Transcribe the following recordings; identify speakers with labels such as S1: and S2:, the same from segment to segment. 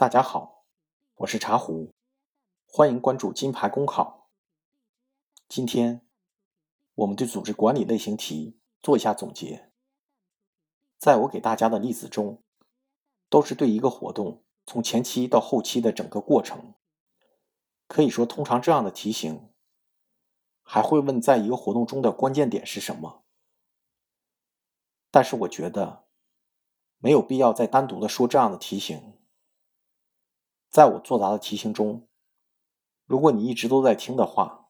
S1: 大家好，我是茶壶，欢迎关注金牌公考。今天我们对组织管理类型题做一下总结。在我给大家的例子中，都是对一个活动从前期到后期的整个过程。可以说，通常这样的题型还会问，在一个活动中的关键点是什么。但是我觉得没有必要再单独的说这样的题型。在我作答的题型中，如果你一直都在听的话，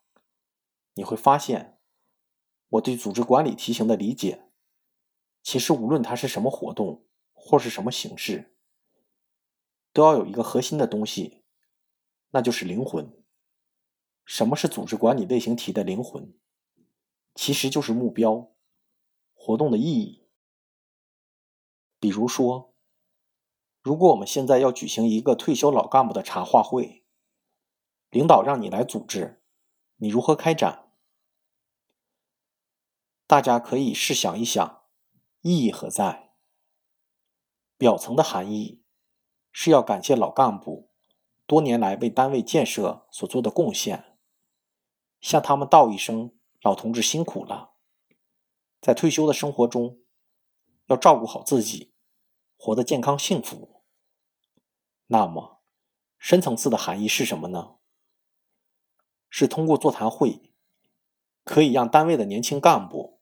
S1: 你会发现我对组织管理题型的理解，其实无论它是什么活动或是什么形式，都要有一个核心的东西，那就是灵魂。什么是组织管理类型题的灵魂？其实就是目标、活动的意义。比如说，如果我们现在要举行一个退休老干部的茶话会，领导让你来组织，你如何开展？大家可以试想一想，意义何在？表层的含义是要感谢老干部多年来为单位建设所做的贡献，向他们道一声“老同志辛苦了”。在退休的生活中，要照顾好自己。活得健康幸福，那么深层次的含义是什么呢？是通过座谈会，可以让单位的年轻干部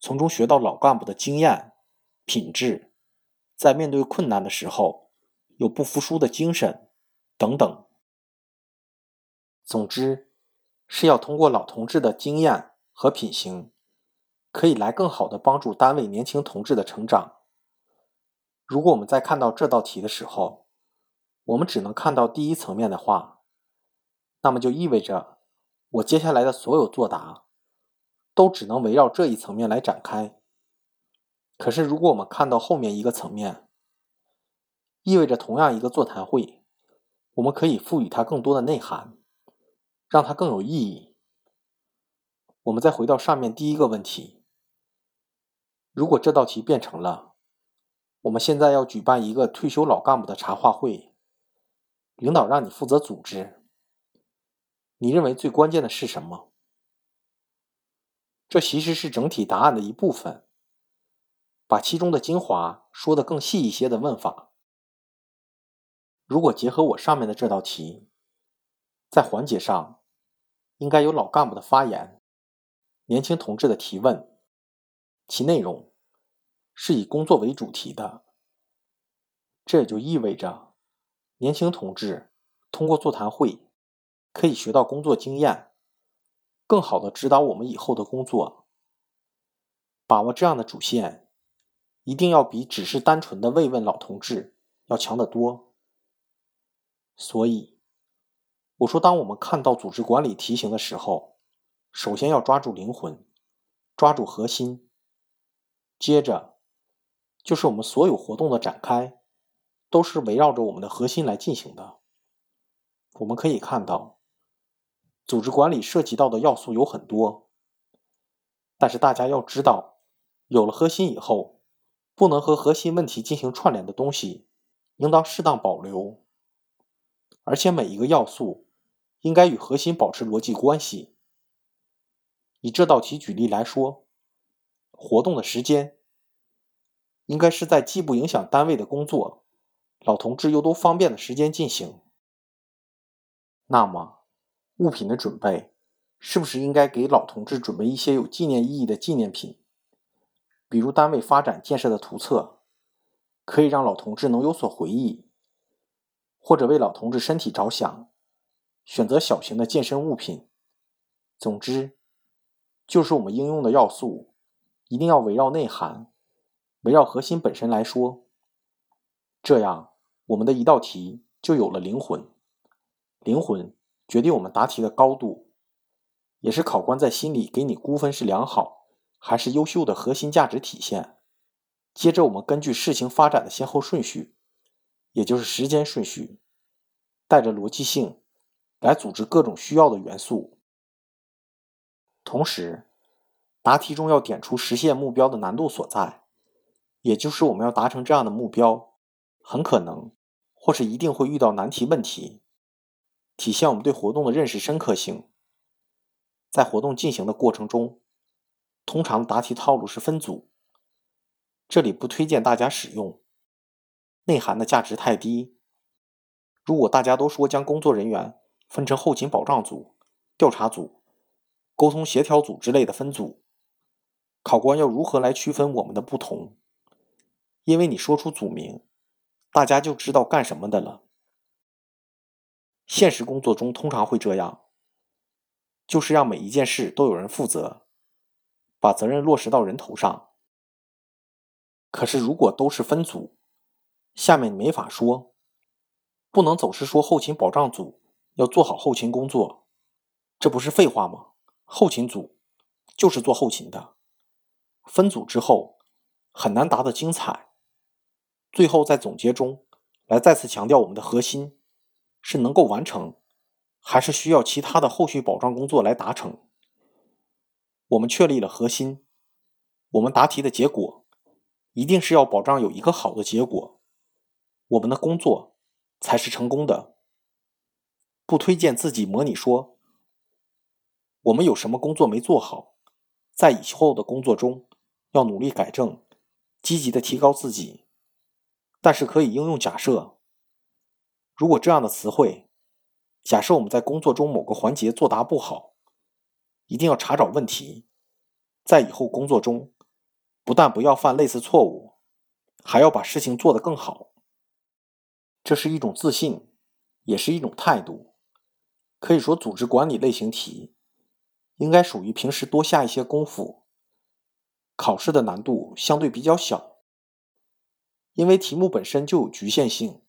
S1: 从中学到老干部的经验、品质，在面对困难的时候有不服输的精神等等。总之，是要通过老同志的经验和品行，可以来更好的帮助单位年轻同志的成长。如果我们在看到这道题的时候，我们只能看到第一层面的话，那么就意味着我接下来的所有作答都只能围绕这一层面来展开。可是，如果我们看到后面一个层面，意味着同样一个座谈会，我们可以赋予它更多的内涵，让它更有意义。我们再回到上面第一个问题：如果这道题变成了。我们现在要举办一个退休老干部的茶话会，领导让你负责组织。你认为最关键的是什么？这其实是整体答案的一部分。把其中的精华说得更细一些的问法，如果结合我上面的这道题，在环节上应该有老干部的发言，年轻同志的提问，其内容。是以工作为主题的，这也就意味着，年轻同志通过座谈会可以学到工作经验，更好的指导我们以后的工作。把握这样的主线，一定要比只是单纯的慰问老同志要强得多。所以，我说，当我们看到组织管理题型的时候，首先要抓住灵魂，抓住核心，接着。就是我们所有活动的展开，都是围绕着我们的核心来进行的。我们可以看到，组织管理涉及到的要素有很多，但是大家要知道，有了核心以后，不能和核心问题进行串联的东西，应当适当保留，而且每一个要素应该与核心保持逻辑关系。以这道题举例来说，活动的时间。应该是在既不影响单位的工作，老同志又都方便的时间进行。那么，物品的准备是不是应该给老同志准备一些有纪念意义的纪念品？比如单位发展建设的图册，可以让老同志能有所回忆；或者为老同志身体着想，选择小型的健身物品。总之，就是我们应用的要素一定要围绕内涵。围绕核心本身来说，这样我们的一道题就有了灵魂。灵魂决定我们答题的高度，也是考官在心里给你估分是良好还是优秀的核心价值体现。接着，我们根据事情发展的先后顺序，也就是时间顺序，带着逻辑性来组织各种需要的元素。同时，答题中要点出实现目标的难度所在。也就是我们要达成这样的目标，很可能或是一定会遇到难题问题，体现我们对活动的认识深刻性。在活动进行的过程中，通常答题套路是分组，这里不推荐大家使用，内涵的价值太低。如果大家都说将工作人员分成后勤保障组、调查组、沟通协调组之类的分组，考官要如何来区分我们的不同？因为你说出组名，大家就知道干什么的了。现实工作中通常会这样，就是让每一件事都有人负责，把责任落实到人头上。可是如果都是分组，下面没法说。不能总是说后勤保障组要做好后勤工作，这不是废话吗？后勤组就是做后勤的，分组之后很难答得精彩。最后在总结中来再次强调我们的核心是能够完成，还是需要其他的后续保障工作来达成？我们确立了核心，我们答题的结果一定是要保障有一个好的结果，我们的工作。才是成功的。不推荐自己模拟说，我们有什么工作没做好，在以后的工作中要努力改正，积极的提高自己。但是可以应用假设，如果这样的词汇，假设我们在工作中某个环节作答不好，一定要查找问题，在以后工作中，不但不要犯类似错误，还要把事情做得更好。这是一种自信，也是一种态度。可以说，组织管理类型题应该属于平时多下一些功夫，考试的难度相对比较小，因为题目本身就有局限性。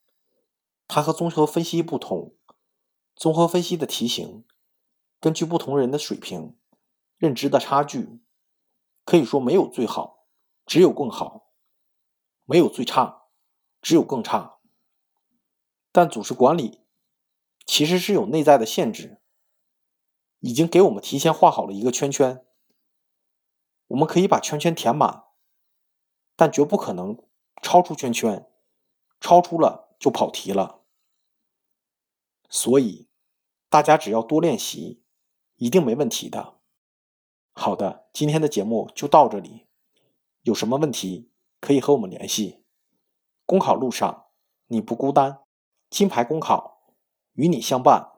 S1: 它和综合分析不同，综合分析的题型根据不同人的水平、认知的差距，可以说没有最好，只有更好；没有最差，只有更差。但组织管理其实是有内在的限制，已经给我们提前画好了一个圈圈，我们可以把圈圈填满，但绝不可能超出圈圈，超出了就跑题了。所以大家只要多练习，一定没问题的。好的，今天的节目就到这里，有什么问题可以和我们联系。公考路上你不孤单。金牌公考，与你相伴。